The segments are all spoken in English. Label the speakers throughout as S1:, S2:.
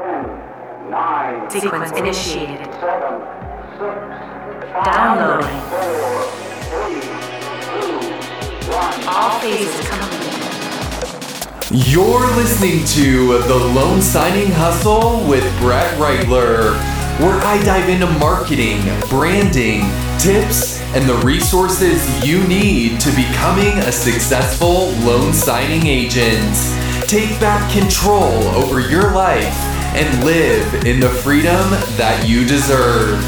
S1: nine,
S2: Sequence initiated.
S1: seven, six, five,
S2: Downloading.
S1: four, three, two, one.
S2: All phases complete.
S3: You're listening to The Loan Signing Hustle with Brett Reitler, where I dive into marketing, branding, tips, and the resources you need to becoming a successful loan signing agent. Take back control over your life and live in the freedom that you deserve.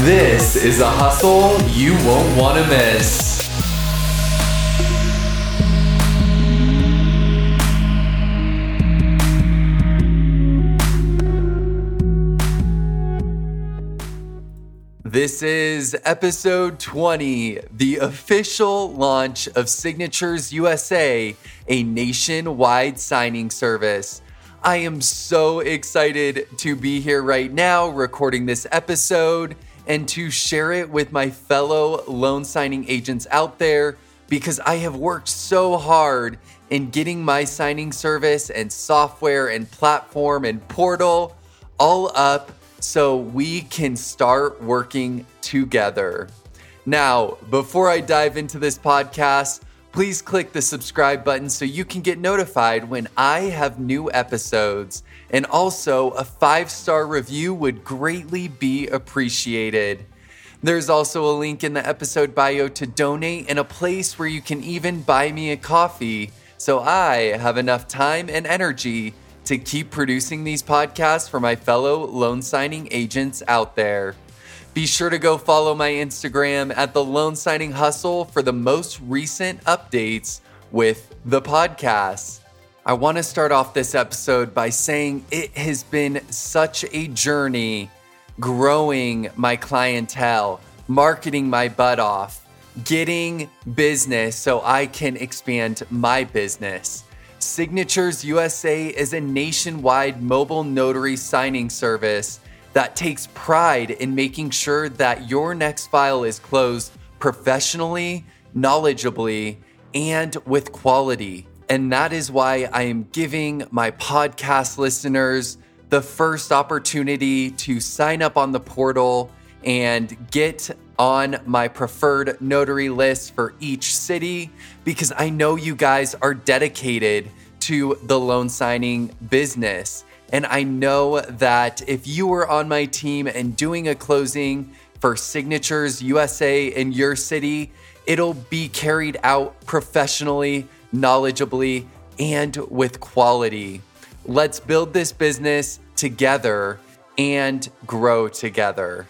S3: This is a hustle you won't want to miss. This is episode 20, the official launch of Signatures USA, a nationwide signing service. I am so excited to be here right now recording this episode and to share it with my fellow loan signing agents out there because I have worked so hard in getting my signing service and software and platform and portal all up so we can start working together. Now, before I dive into this podcast, please click the subscribe button so you can get notified when I have new episodes. And also, a five star review would greatly be appreciated. There's also a link in the episode bio to donate and a place where you can even buy me a coffee so I have enough time and energy to keep producing these podcasts for my fellow loan signing agents out there. Be sure to go follow my Instagram at the Loan Signing Hustle for the most recent updates with the podcast. I want to start off this episode by saying it has been such a journey growing my clientele, marketing my butt off, getting business so I can expand my business. Signatures USA is a nationwide mobile notary signing service that takes pride in making sure that your next file is closed professionally, knowledgeably, and with quality. And that is why I am giving my podcast listeners the first opportunity to sign up on the portal and get on my preferred notary list for each city because I know you guys are dedicated to the loan signing business. And I know that if you were on my team and doing a closing for Signatures USA in your city, it'll be carried out professionally, knowledgeably, and with quality. Let's build this business together and grow together.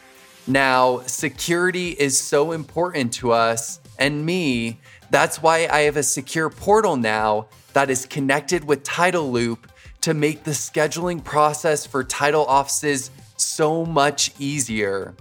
S3: Now, security is so important to us and me. That's why I have a secure portal now that is connected with Title Loop to make the scheduling process for title offices so much easier.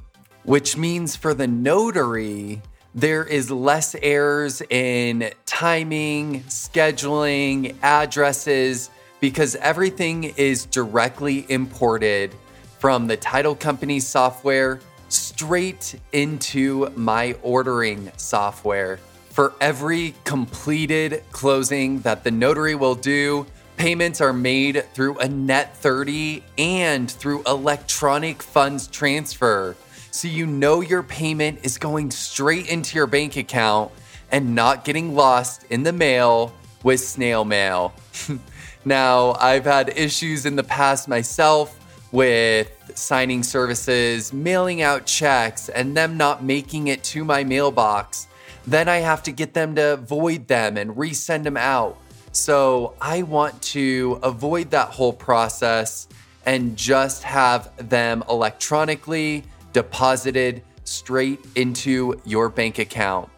S3: Which means for the notary, there is less errors in timing, scheduling, addresses, because everything is directly imported from the title company software straight into my ordering software. For every completed closing that the notary will do, payments are made through a net 30 and through electronic funds transfer. So you know your payment is going straight into your bank account and not getting lost in the mail with snail mail. now, I've had issues in the past myself with signing services, mailing out checks, and them not making it to my mailbox. Then I have to get them to void them and resend them out. So I want to avoid that whole process and just have them electronically deposited straight into your bank account.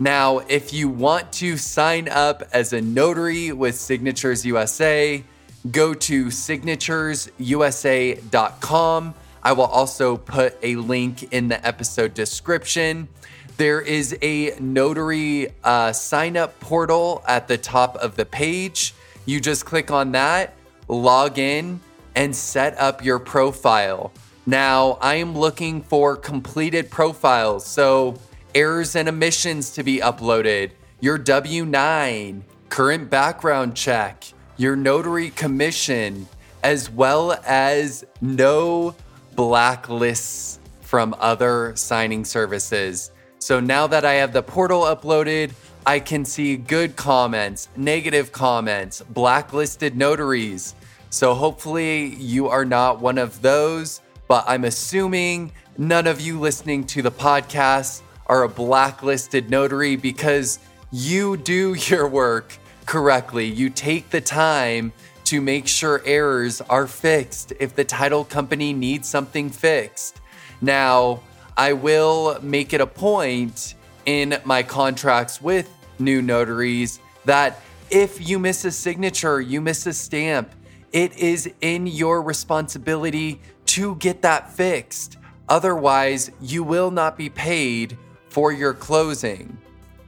S3: Now, if you want to sign up as a notary with Signatures USA, go to signaturesusa.com. I will also put a link in the episode description. There is a notary uh, sign up portal at the top of the page. You just click on that, log in, and set up your profile. Now, I am looking for completed profiles, so errors and omissions to be uploaded, your W 9, current background check, your notary commission, as well as no blacklists from other signing services. So now that I have the portal uploaded, I can see good comments, negative comments, blacklisted notaries. So hopefully you are not one of those, but I'm assuming none of you listening to the podcast are a blacklisted notary because you do your work correctly. You take the time to make sure errors are fixed if the title company needs something fixed. Now, I will make it a point in my contracts with new notaries that if you miss a signature, you miss a stamp, it is in your responsibility to get that fixed. Otherwise, you will not be paid for your closing.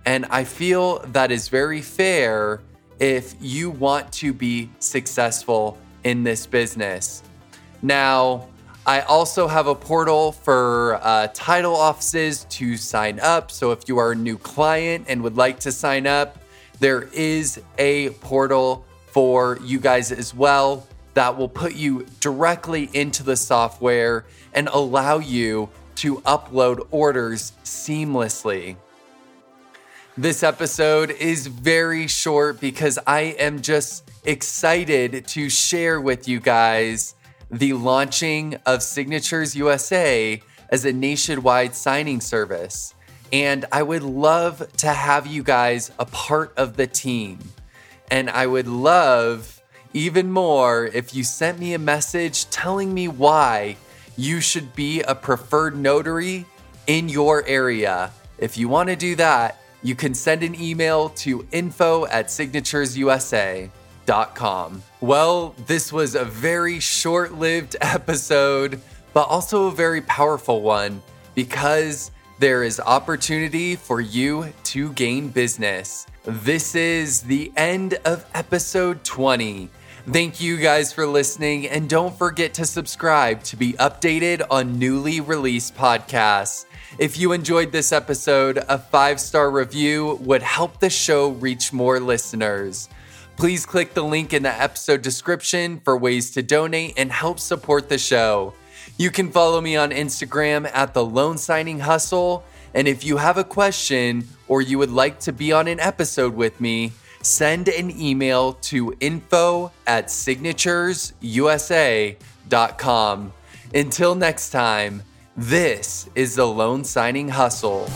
S3: And I feel that is very fair if you want to be successful in this business. Now, I also have a portal for uh, title offices to sign up. So if you are a new client and would like to sign up, there is a portal for you guys as well that will put you directly into the software and allow you to upload orders seamlessly. This episode is very short because I am just excited to share with you guys the launching of Signatures USA as a nationwide signing service. And I would love to have you guys a part of the team. And I would love even more if you sent me a message telling me why you should be a preferred notary in your area. If you want to do that, you can send an email to info at signaturesusa.com. Well, this was a very short lived episode, but also a very powerful one because there is opportunity for you to gain business. This is the end of episode 20. Thank you guys for listening, and don't forget to subscribe to be updated on newly released podcasts. If you enjoyed this episode, a five star review would help the show reach more listeners. Please click the link in the episode description for ways to donate and help support the show. You can follow me on Instagram at the Loan Signing Hustle. And if you have a question or you would like to be on an episode with me, send an email to info at signaturesusa.com. Until next time, this is the Loan Signing Hustle.